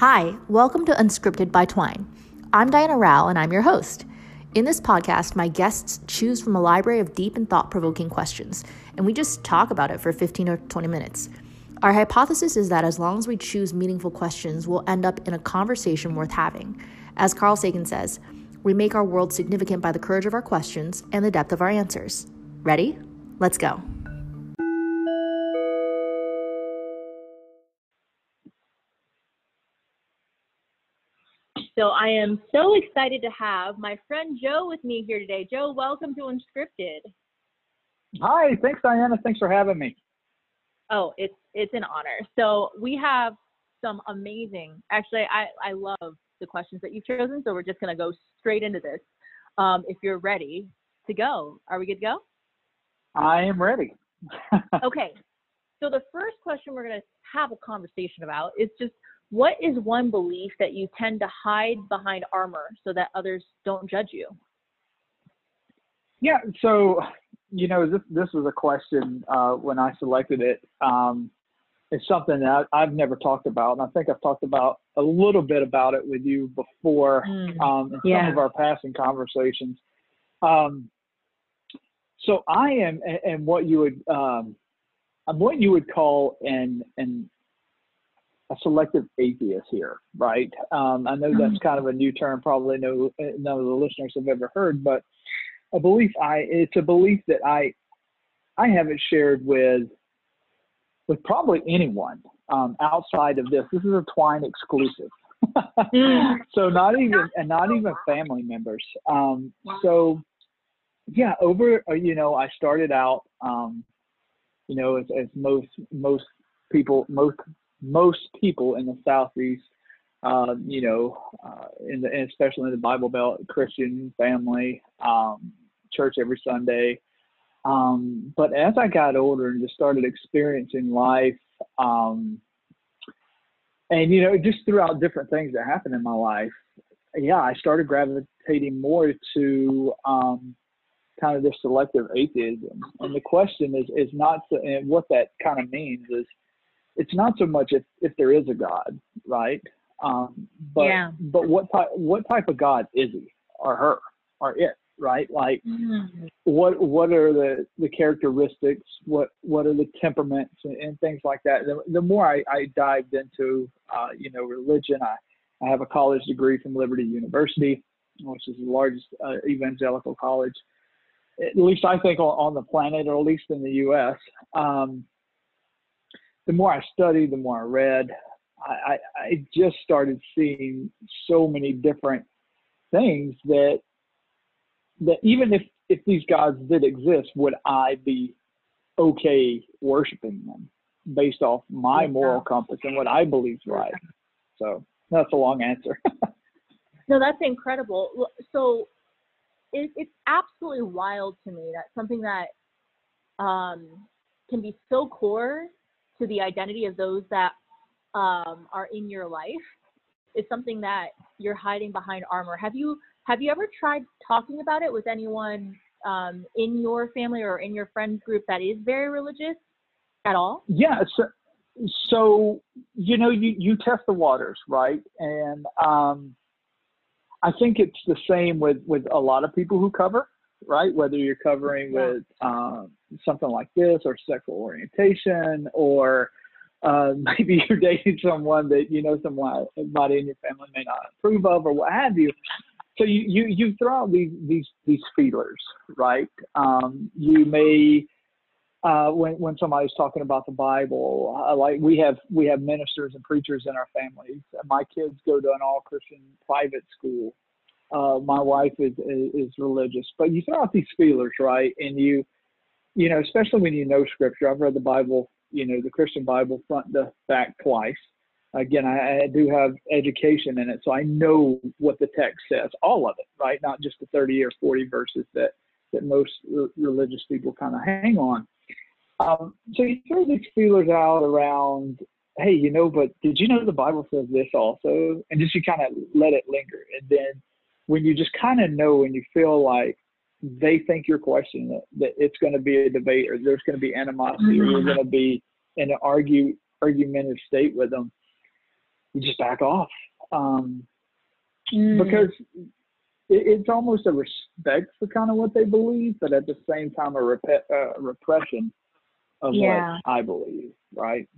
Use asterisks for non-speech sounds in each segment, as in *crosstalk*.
Hi, welcome to Unscripted by Twine. I'm Diana Rao, and I'm your host. In this podcast, my guests choose from a library of deep and thought provoking questions, and we just talk about it for 15 or 20 minutes. Our hypothesis is that as long as we choose meaningful questions, we'll end up in a conversation worth having. As Carl Sagan says, we make our world significant by the courage of our questions and the depth of our answers. Ready? Let's go. So I am so excited to have my friend Joe with me here today. Joe, welcome to Unscripted. Hi, thanks Diana. Thanks for having me. Oh, it's it's an honor. So we have some amazing. Actually, I I love the questions that you've chosen. So we're just gonna go straight into this. Um, if you're ready to go, are we good to go? I am ready. *laughs* okay. So the first question we're gonna have a conversation about is just what is one belief that you tend to hide behind armor so that others don't judge you? Yeah, so you know this this was a question uh, when I selected it. Um, it's something that I've never talked about, and I think I've talked about a little bit about it with you before mm, um, in yeah. some of our passing conversations. Um, so I am, and what you would, um, I'm what you would call an an a selective atheist here, right? Um, I know that's mm-hmm. kind of a new term, probably no none of the listeners have ever heard, but a belief I it's a belief that I I haven't shared with with probably anyone um, outside of this. This is a Twine exclusive. Mm. *laughs* so not even and not even family members. Um, so yeah, over uh, you know I started out um, you know as, as most most people most most people in the southeast, uh, you know, uh, in the especially in the Bible Belt, Christian family, um, church every Sunday. Um, but as I got older and just started experiencing life, um, and you know, just throughout different things that happened in my life, yeah, I started gravitating more to um, kind of this selective atheism. And the question is, is not, to, and what that kind of means is, it's not so much if, if there is a God, right? Um, but yeah. but what type what type of God is he or her or it, right? Like mm-hmm. what what are the, the characteristics? What what are the temperaments and, and things like that? The, the more I, I dived into uh, you know religion, I, I have a college degree from Liberty University, which is the largest uh, evangelical college, at least I think on, on, the planet, or at least in the U.S. Um, the more I studied, the more I read, I, I, I just started seeing so many different things that that even if if these gods did exist, would I be okay worshiping them based off my moral compass and what I believe is right? So that's a long answer. *laughs* no, that's incredible. So it, it's absolutely wild to me that something that um, can be so core to the identity of those that um, are in your life is something that you're hiding behind armor. Have you have you ever tried talking about it with anyone um, in your family or in your friend group that is very religious at all? Yeah. So, so you know, you, you test the waters, right? And um, I think it's the same with, with a lot of people who cover, right? Whether you're covering with um, something like this or sexual orientation or uh, *laughs* maybe you're dating someone that you know somebody in your family may not approve of or what have you. So you you, you throw out these these these feelers, right? Um, you may uh, when when somebody's talking about the Bible, uh, like we have we have ministers and preachers in our families. My kids go to an all Christian private school. Uh, my wife is, is, is religious, but you throw out these feelers, right? And you you know, especially when you know scripture. I've read the Bible, you know, the Christian Bible front to back twice. Again, I, I do have education in it, so I know what the text says, all of it, right? Not just the 30 or 40 verses that that most r- religious people kind of hang on. Um, so you throw these feelers out around, hey, you know, but did you know the Bible says this also? And just you kind of let it linger. And then when you just kind of know and you feel like they think you're questioning it, that it's going to be a debate or there's going to be animosity mm-hmm. or you're going to be in an argue argumentative state with them. you just back off um, Mm. because it, it's almost a respect for kind of what they believe, but at the same time a rep- uh, repression of Yeah. what I believe, right?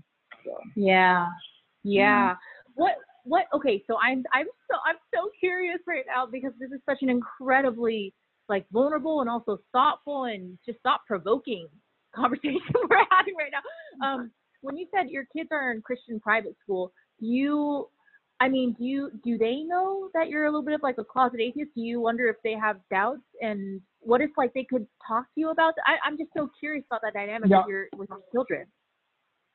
So, Yeah. Mm-hmm. Yeah. What what okay, so I'm I'm so I'm so curious right now because this is such an incredibly like vulnerable and also thoughtful and just thought provoking *laughs* conversation *laughs* we're having right now. Um when you said your kids are in Christian private school, do you I mean, do you do they know that you're a little bit of like a closet atheist? Do you wonder if they have doubts and what if like they could talk to you about that? I, I'm just so curious about that dynamic Yeah. with your with your children.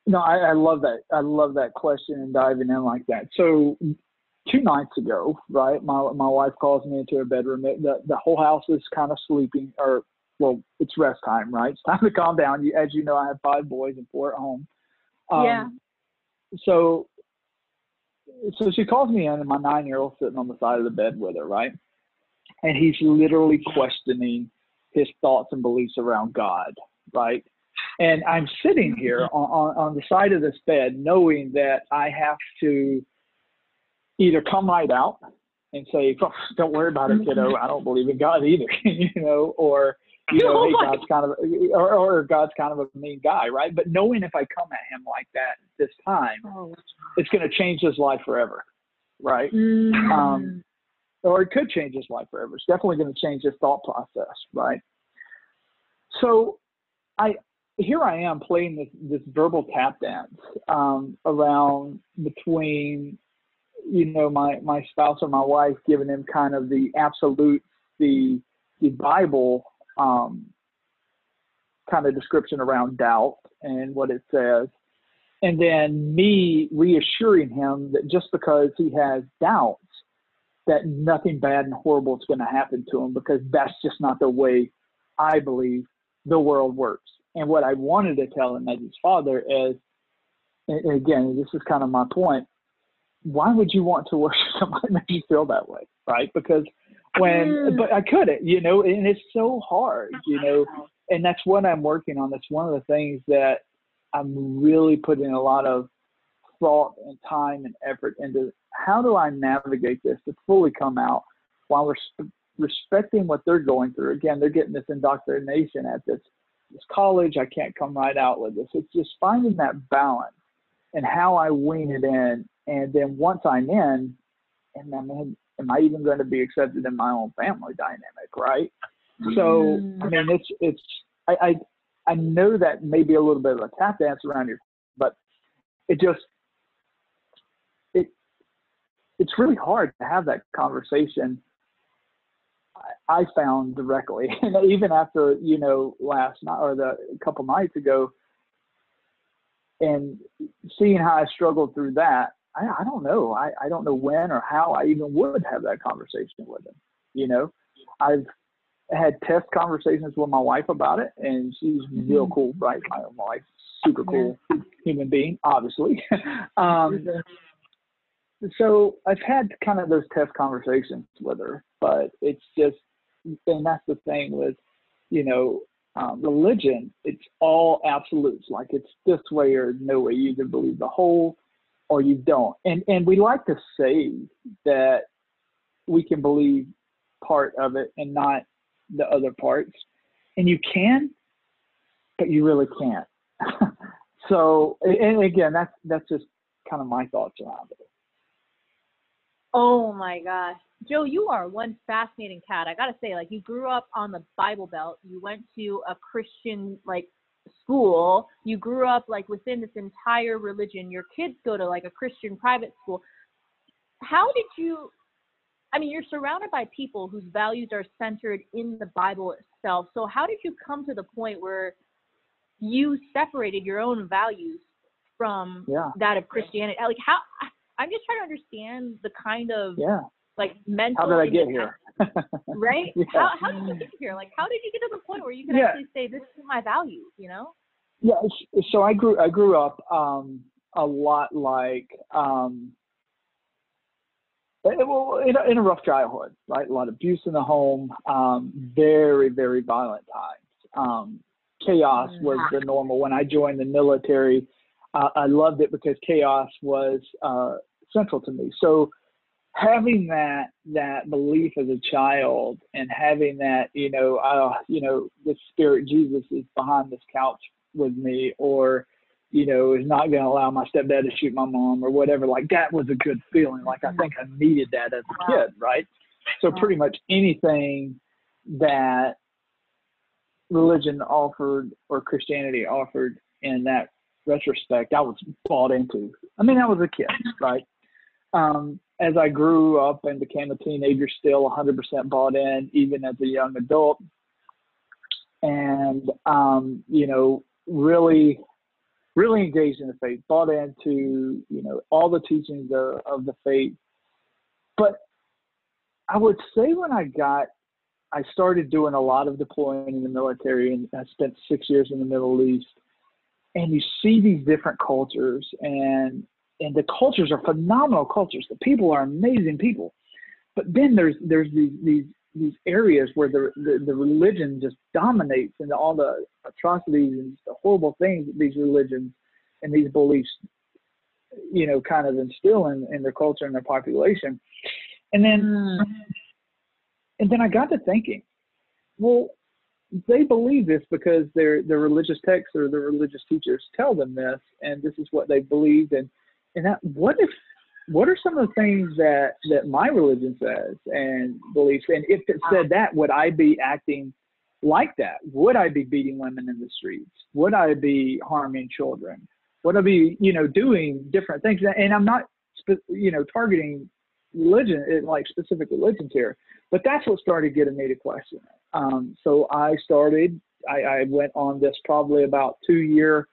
No, I, I love that. I love that question and diving in like that. So two nights ago, right, my my wife calls me into her bedroom. It, the the whole house is kind of sleeping, or well, it's rest time, right? It's time to calm down. You, as you know, I have five boys and four at home. Um, Yeah. So so she calls me in, and my nine year old sitting on the side of the bed with her, right? And he's literally questioning his thoughts and beliefs around God, right? And I'm sitting here on, on, on the side of this bed knowing that I have to either come right out and say, "Oh, don't worry about it, kiddo. I don't believe in God either, *laughs* you know, or, you know, *laughs* Oh hey, God's kind of, or, or God's kind of a mean guy, right? But knowing if I come at him like that this time, Oh. it's going to change his life forever, right? Mm. Um, or it could change his life forever. It's definitely going to change his thought process, right? So, I here I am playing this this verbal tap dance um, around between, you know, my my spouse or my wife giving him kind of the absolute the the Bible um, kind of description around doubt and what it says, and then me reassuring him that just because he has doubts that nothing bad and horrible is going to happen to him because that's just not the way I believe the world works. And what I wanted to tell him as his father is, again, this is kind of my point. Why would you want to worship *laughs* somebody that makes you feel that way, right? Because when, Mm. but I couldn't, you know, and it's so hard, you know, and that's what I'm working on. That's one of the things that I'm really putting a lot of thought and time and effort into how do I navigate this to fully come out while we're respecting what they're going through. Again, they're getting this indoctrination at this this college. I can't come right out with this. It's just finding that balance and how I wean it in. And then once I'm in, and I mean, am I even going to be accepted in my own family dynamic, right? So Mm. I mean, it's it's I, I I know that may be a little bit of a tap dance around here, but it just it it's really hard to have that conversation. I, I found directly, *laughs* and even after you know last night or the a couple nights ago, and seeing how I struggled through that, I, I don't know. I, I don't know when or how I even would have that conversation with him. You know, I've had test conversations with my wife about it, and she's real cool, right? My wife, super cool human being, obviously. *laughs* um, so I've had kind of those test conversations with her, but it's just, and that's the thing with, you know, um, religion. It's all absolutes. Like it's this way or no way. You either believe the whole or you don't. And and we like to say that we can believe part of it and not the other parts. And you can, but you really can't. *laughs* so and again, that's that's just kind of my thoughts around it. Oh my gosh. Joe, you are one fascinating cat. I gotta say, like you grew up on the Bible Belt. You went to a Christian like school. You grew up like within this entire religion. Your kids go to like a Christian private school. How did you I mean, you're surrounded by people whose values are centered in the Bible itself. So how did you come to the point where you separated your own values from Yeah. that of Christianity? Like how I'm just trying to understand the kind of Yeah. Like mental. How did I get here? *laughs* Right? *laughs* Yeah. How how did you get here? Like how did you get to the point where you can Yeah. actually say this is my value, You know? Yeah, so I grew I grew up um, a lot like um, eh, well in a, in a rough childhood, right? A lot of abuse in the home, um, very very violent times. Um, chaos was the normal. When I joined the military, uh, I loved it because chaos was uh, central to me. So having that that belief as a child and having that you know uh, you know the spirit Jesus is behind this couch with me or you know is not going to allow my stepdad to shoot my mom or whatever like that was a good feeling. Like I think I needed that as a kid right? So pretty much anything that religion offered or Christianity offered in that retrospect I was bought into. I mean I was a kid right? Um, as I grew up and became a teenager, still 100% bought in, even as a young adult. And, um, you know, really, really engaged in the faith, bought into, you know, all the teachings of, of the faith. But I would say when I got, I started doing a lot of deploying in the military and I spent six years in the Middle East. And you see these different cultures and and the cultures are phenomenal cultures. The people are amazing people, but then there's there's these these these areas where the, the, the religion just dominates and all the atrocities and the horrible things that these religions and these beliefs, you know, kind of instill in, in their culture and their population. And then mm. and then I got to thinking, well, they believe this because their their religious texts or their religious teachers tell them this, and this is what they believed, and and that what if what are some of the things that that my religion says and believes and if it said that would i be acting like that? Would i be beating women in the streets? Would i be harming children? Would i be you know doing different things? And i'm not you know targeting religion like specific religions here but that's what started getting me to question it. Um, so i started I, I went on this probably about two year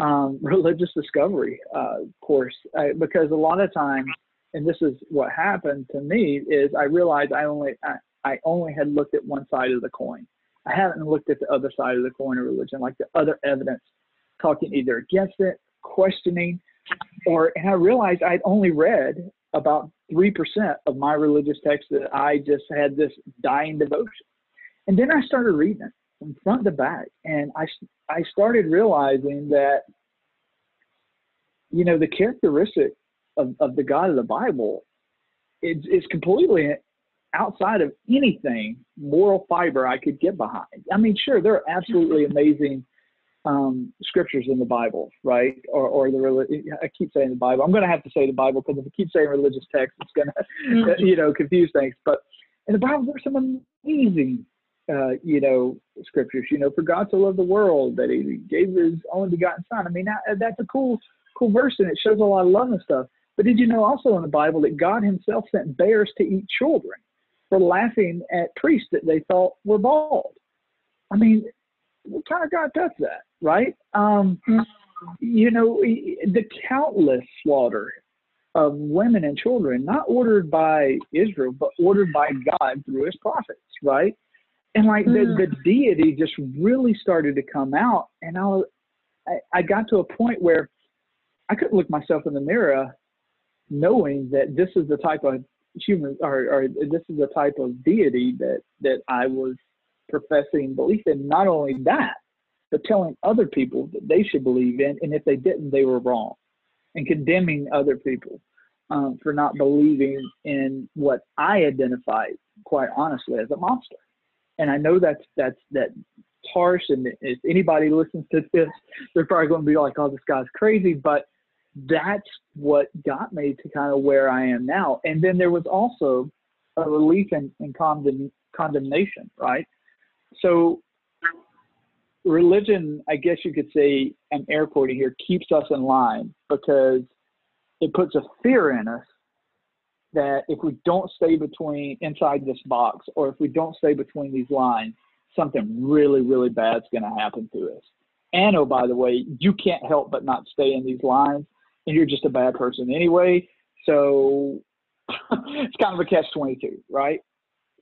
um, *laughs* religious discovery uh, course. I, because a lot of times, and this is what happened to me, is I realized I only I, I only had looked at one side of the coin. I haven't looked at the other side of the coin of religion, like the other evidence, talking either against it, questioning, or and I realized I'd only read about three percent of my religious text that I just had this dying devotion, and then I started reading it from front to back. And I, I started realizing that, you know, the characteristic of, of the God of the Bible is, is completely outside of anything moral fiber I could get behind. I mean, sure, there are absolutely amazing um, scriptures in the Bible, right? Or, or the I keep saying the Bible. I'm going to have to say the Bible because if I keep saying religious text, it's going to, mm-hmm. *laughs* you know, confuse things. But in the Bible, there's some amazing uh, you know, scriptures. You know, for God to love the world that He gave His only begotten Son. I mean, that, that's a cool, cool verse, and it shows a lot of love and stuff. But did you know also in the Bible that God Himself sent bears to eat children for laughing at priests that they thought were bald? I mean, what kind of God does that, right? Um, you know, the countless slaughter of women and children, not ordered by Israel, but ordered by God through His prophets, right? And like the, mm. the deity just really started to come out and I, was, I i got to a point where i couldn't look myself in the mirror knowing that this is the type of human or, or this is the type of deity that that i was professing belief in not only that but telling other people that they should believe in and if they didn't they were wrong and condemning other people um, for not believing in what i identified quite honestly as a monster and I know that's that's that harsh, and if anybody listens to this, they're probably going to be like, "Oh, this guy's crazy," but that's what got me to kind of where I am now. And then there was also a relief in condemn, condemnation, right? So religion, I guess you could say, an air quoting here, keeps us in line because it puts a fear in us that if we don't stay between inside this box or if we don't stay between these lines, something really, really bad's going to happen to us. And oh, by the way, you can't help but not stay in these lines, and you're just a bad person anyway. So *laughs* it's kind of a catch 22, right?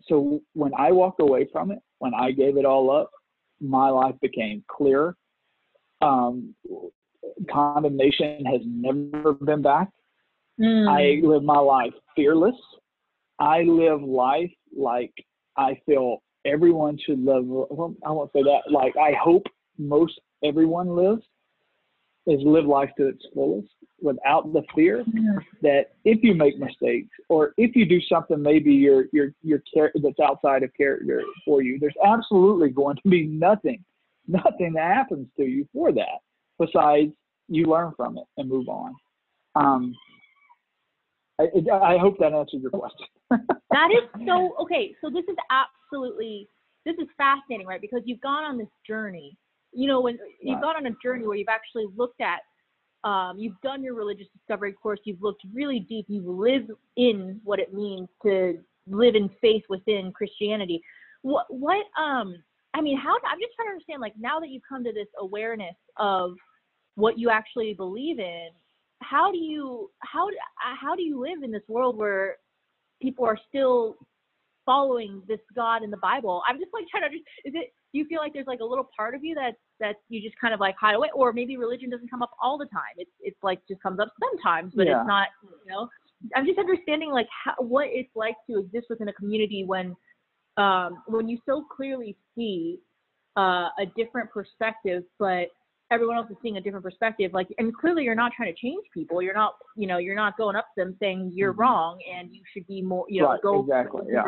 So when I walked away from it, when I gave it all up, my life became clear. Um, condemnation has never been back. Mm. I live my life fearless. I live life like I feel everyone should live. Well, I won't say that. Like I hope most everyone lives. is live life to its fullest without the fear that if you make mistakes or if you do something maybe your your your that's outside of character for you, there's absolutely going to be nothing, nothing that happens to you for that besides you learn from it and move on. Um, I, I hope that answered your question. *laughs* that is so okay. So this is absolutely this is fascinating, right? Because you've gone on this journey. You know, when you've gone on a journey where you've actually looked at, um, you've done your religious discovery course. You've looked really deep. You've lived in what it means to live in faith within Christianity. What what um I mean, how I'm just trying to understand. Like now that you've come to this awareness of what you actually believe in, how do you how how do you live in this world where people are still following this God in the Bible? I'm just like *laughs* trying to. Is it? Do you feel like there's like a little part of you that that you just kind of like hide away, or maybe religion doesn't come up all the time? It's it's like just comes up sometimes, but yeah. it's not. You know, I'm just understanding like how, what it's like to exist within a community when um, when you so clearly see uh, a different perspective, but everyone else is seeing a different perspective like and clearly you're not trying to change people. You're not you know you're not going up to them saying you're mm-hmm. wrong and you should be more you know right, go exactly yeah.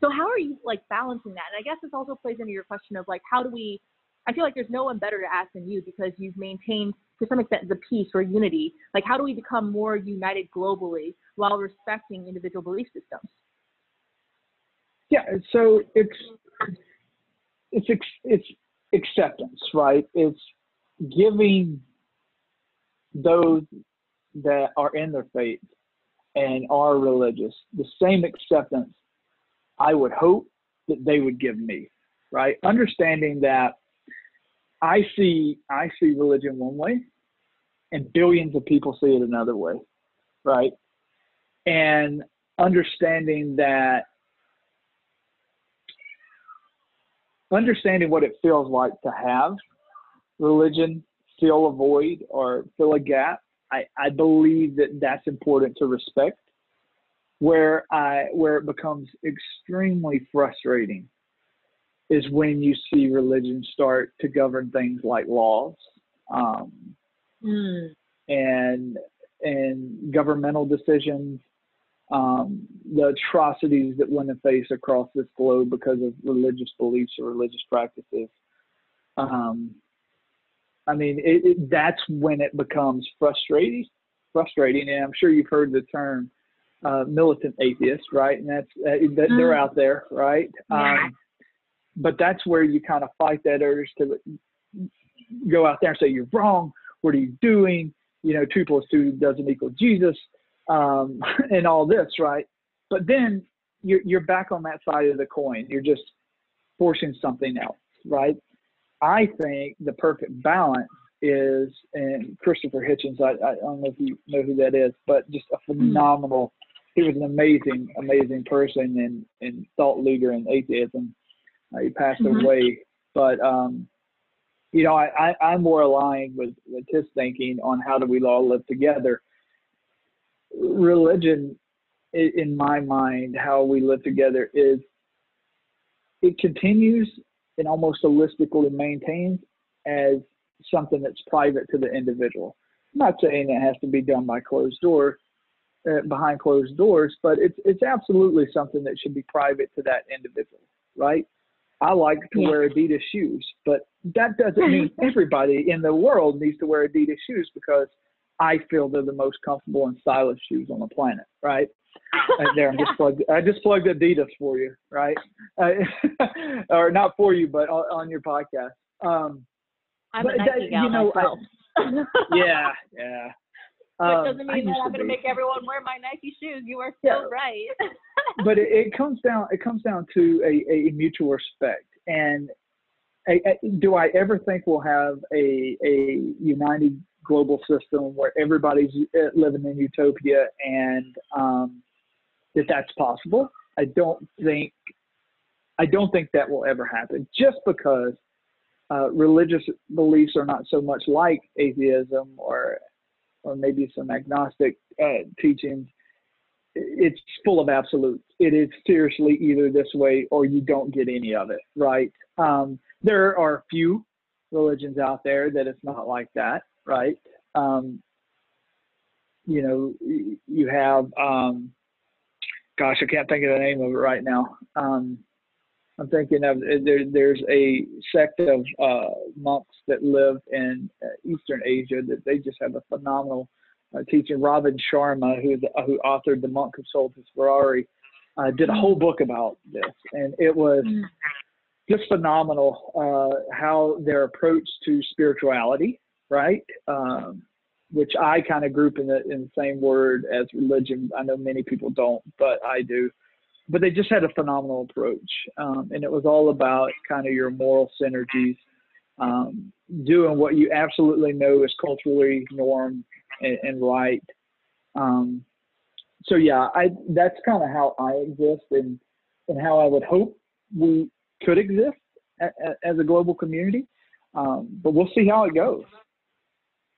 so how are you like balancing that? And i guess this also plays into your question of like how do we i feel like there's no one better to ask than you because you've maintained to some extent the peace or unity. Like how do we become more united globally while respecting individual belief systems? Yeah so it's it's it's acceptance right? It's giving those that are in their faith and are religious the same acceptance I would hope that they would give me, right? Understanding that I see I see religion one way and billions of people see it another way, right? And understanding that understanding what it feels like to have religion fill a void or fill a gap, I, I believe that that's important to respect. Where I where it becomes extremely frustrating is when you see religion start to govern things like laws um, mm. and and governmental decisions, um, the atrocities that women face across this globe because of religious beliefs or religious practices. Um, I mean, it, it, that's when it becomes frustrating. Frustrating, and I'm sure you've heard the term uh, militant atheist, right? And that's uh, that they're mm. out there, right? Yeah. Um, but that's where you kind of fight that urge to go out there and say you're wrong. What are you doing? You know, two plus two doesn't equal Jesus, um, *laughs* and all this, right? But then you're you're back on that side of the coin. You're just forcing something else, right? I think the perfect balance is, and Christopher Hitchens, I, I don't know if you know who that is, but just a hmm. phenomenal, he was an amazing, amazing person and, and thought leader in atheism. Uh, he passed mm-hmm. away, but, um, you know, I, I, I'm more aligned with, with his thinking on how do we all live together. Religion, in my mind, how we live together is it continues and almost holistically maintains as something that's private to the individual. I'm not saying it has to be done by closed door, uh, behind closed doors, but it's it's absolutely something that should be private to that individual, right? I like to yeah. wear Adidas shoes, but that doesn't mean *laughs* everybody in the world needs to wear Adidas shoes because I feel they're the most comfortable and stylish shoes on the planet, right? right there, I'm just plugged. I just plugged Adidas for you, right? Uh, *laughs* or not for you, but on, on your podcast. Um, I'm a Nike that, gal you know, myself. I, *laughs* yeah, yeah. *laughs* Which um, doesn't mean that I'm going to make everyone wear my Nike shoes. You are so yeah. right. but it, it, comes down. It comes down to a, a mutual respect. And a, a, do I ever think we'll have a a united global system where everybody's uh, living in utopia and um, that that's possible? I don't think. I don't think that will ever happen. Just because uh, religious beliefs are not so much like atheism or or maybe some agnostic uh, teachings. It's full of absolutes. It is seriously either this way or you don't get any of it, right? Um, there are a few religions out there that it's not like that. Right? Um, you know, you have, um, gosh, I can't think of the name of it right now. Um, I'm thinking of there, there's a sect of uh, monks that live in uh, Eastern Asia that they just have a phenomenal uh, teaching. Robin Sharma, who who authored The Monk Who Sold His Ferrari, uh, did a whole book about this, and it was mm. just phenomenal uh, how their approach to spirituality, right? Um, which I kind of group in the in the same word as religion. I know many people don't, but I do. But they just had a phenomenal approach, um, and it was all about kind of your moral synergies, um, doing what you absolutely know is culturally norm and, and right. Um, so yeah, I that's kind of how I exist and and how I would hope we could exist a, a, as a global community. Um, but we'll see how it goes.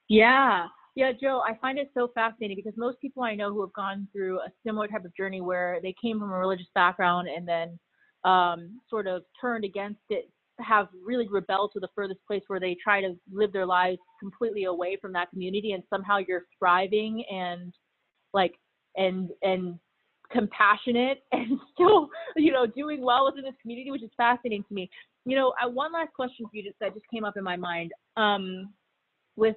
Yeah, yeah, Joe, I find it so fascinating because most people I know who have gone through a similar type of journey where they came from a religious background and then um, sort of turned against it have really rebelled to the furthest place where they try to live their lives completely away from that community and somehow you're thriving and like and and compassionate *laughs* and still you know doing well within this community which is fascinating to me. You know I, one last question for you just that just came up in my mind. Um, with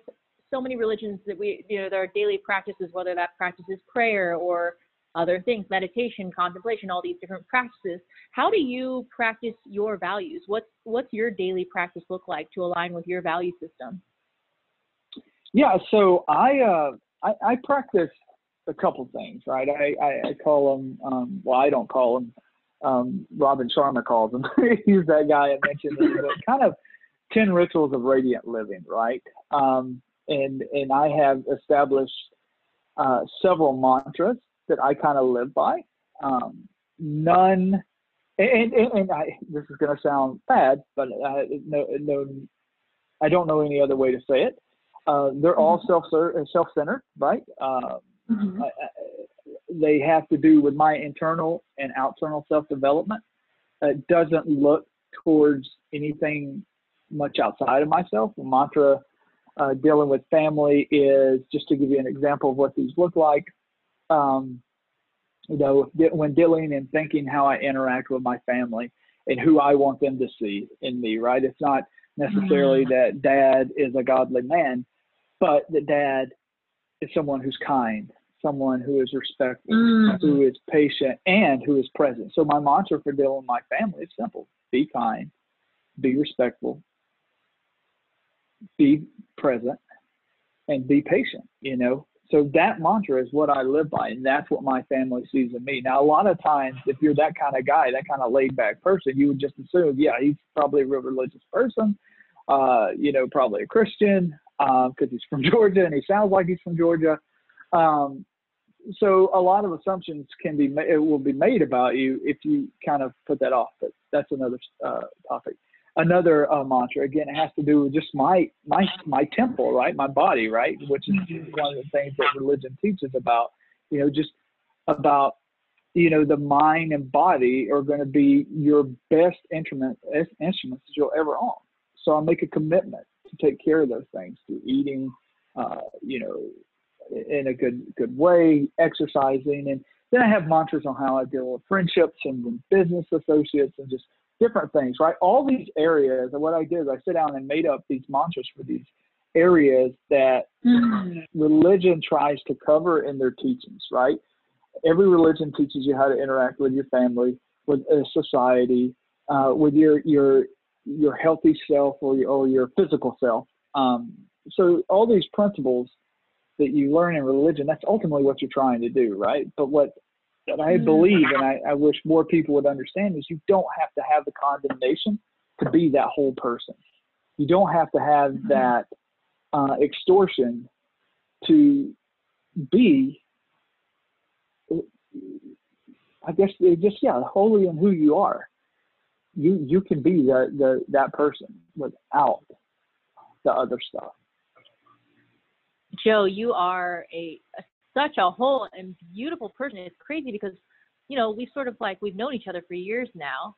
so many religions that we you know there are daily practices whether that practice is prayer or other things meditation contemplation all these different practices how do you practice your values? What's what's your daily practice look like to align with your value system? Yeah so i uh i, I practice a couple things right? I i, I call them um well i don't call them um robin sharma calls them *laughs* he's that guy i mentioned kind of 10 rituals of radiant living right? Um and and i have established uh, several mantras that I kind of live by. Um, none, and, and, and I, this is going to sound bad, but I, no, no, I don't know any other way to say it. Uh, they're all mm-hmm. self self-centered, right? Um, mm-hmm. I, they have to do with my internal and external self-development. It doesn't look towards anything much outside of myself. The mantra uh, dealing with family is just to give you an example of what these look like um, you know, when dealing and thinking how I interact with my family and who I want them to see in me, right? It's not necessarily mm-hmm. that dad is a godly man, but that dad is someone who's kind, someone who is respectful, mm-hmm. who is patient, and who is present. So my mantra for dealing with my family is simple: be kind, be respectful, be present, and be patient. You know, so that mantra is what I live by, and that's what my family sees in me. Now, a lot of times, if you're that kind of guy, that kind of laid back person, you would just assume, yeah, he's probably a real religious person, uh, you know, probably a Christian because uh, he's from *laughs* Georgia and he sounds like he's from Georgia. Um, so a lot of assumptions can be it will be made about you if you kind of put that off. But that's another uh, topic another uh, mantra. Again it has to do with just my my my temple right? My body right? Which is mm-hmm. one of the things that religion teaches about you know just about you know the mind and body are going to be your best instrument instruments that you'll ever own. So i make a commitment to take care of those things through eating uh, you know in a good good way exercising and then i have mantras on how i deal with friendships and business associates and just different things, right? All these areas, and what I did is I sit down and made up these mantras for these areas that mm-hmm. religion tries to cover in their teachings, right? Every religion teaches you how to interact with your family, with a society, uh, with your your your healthy self or your, or your physical self. Um, so all these principles that you learn in religion, that's ultimately what you're trying to do, right? But what that I mm-hmm. believe and I, I wish more people would understand is you don't have to have the condemnation to be that whole person. You don't have to have mm-hmm. that uh, extortion to be, I guess, just yeah, holy in who you are. You you can be the, the that person without the other stuff. Joe, you are a, a such a whole and beautiful person. It's crazy because, you know, we sort of like we've known each other for years now.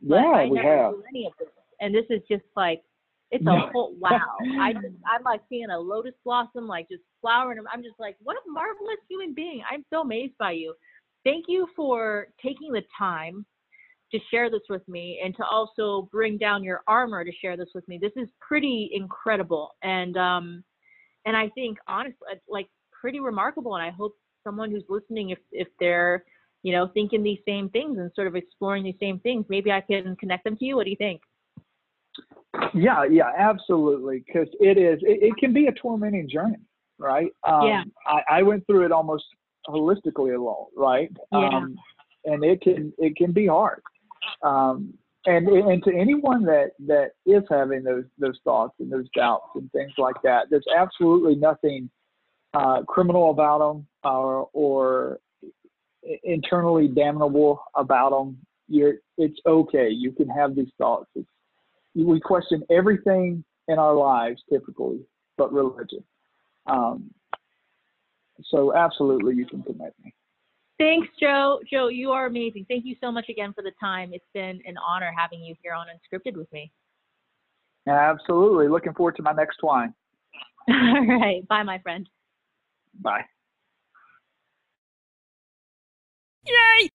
Yeah, we have. This. And this is just like It's a whole wow. I *laughs* just I'm like seeing a lotus blossom like just flowering. I'm just like, what a marvelous human being. I'm so amazed by you. Thank you for taking the time to share this with me and to also bring down your armor to share this with me. This is pretty incredible and um and I think honestly like pretty remarkable and I hope someone who's listening if if they're you know thinking these same things and sort of exploring these same things maybe I can connect them to you. What do you think? Yeah, yeah, absolutely. Because it is, it, it can be a tormenting journey, right? Um, Yeah. I, I went through it almost holistically alone, right? Yeah. Um, and it can, it can be hard. Um, and and to anyone that that is having those those thoughts and those doubts and things like that, there's absolutely nothing uh, criminal about them or or internally damnable about them. You're, it's okay. You can have these thoughts. It's we question everything in our lives typically, but religion. Um, so absolutely, you can connect me. Thanks, Joe. Joe, you are amazing. Thank you so much again for the time. It's been an honor having you here on Unscripted with me. Absolutely, looking forward to my next twine. *laughs* All right. Bye, my friend. Bye. Yay!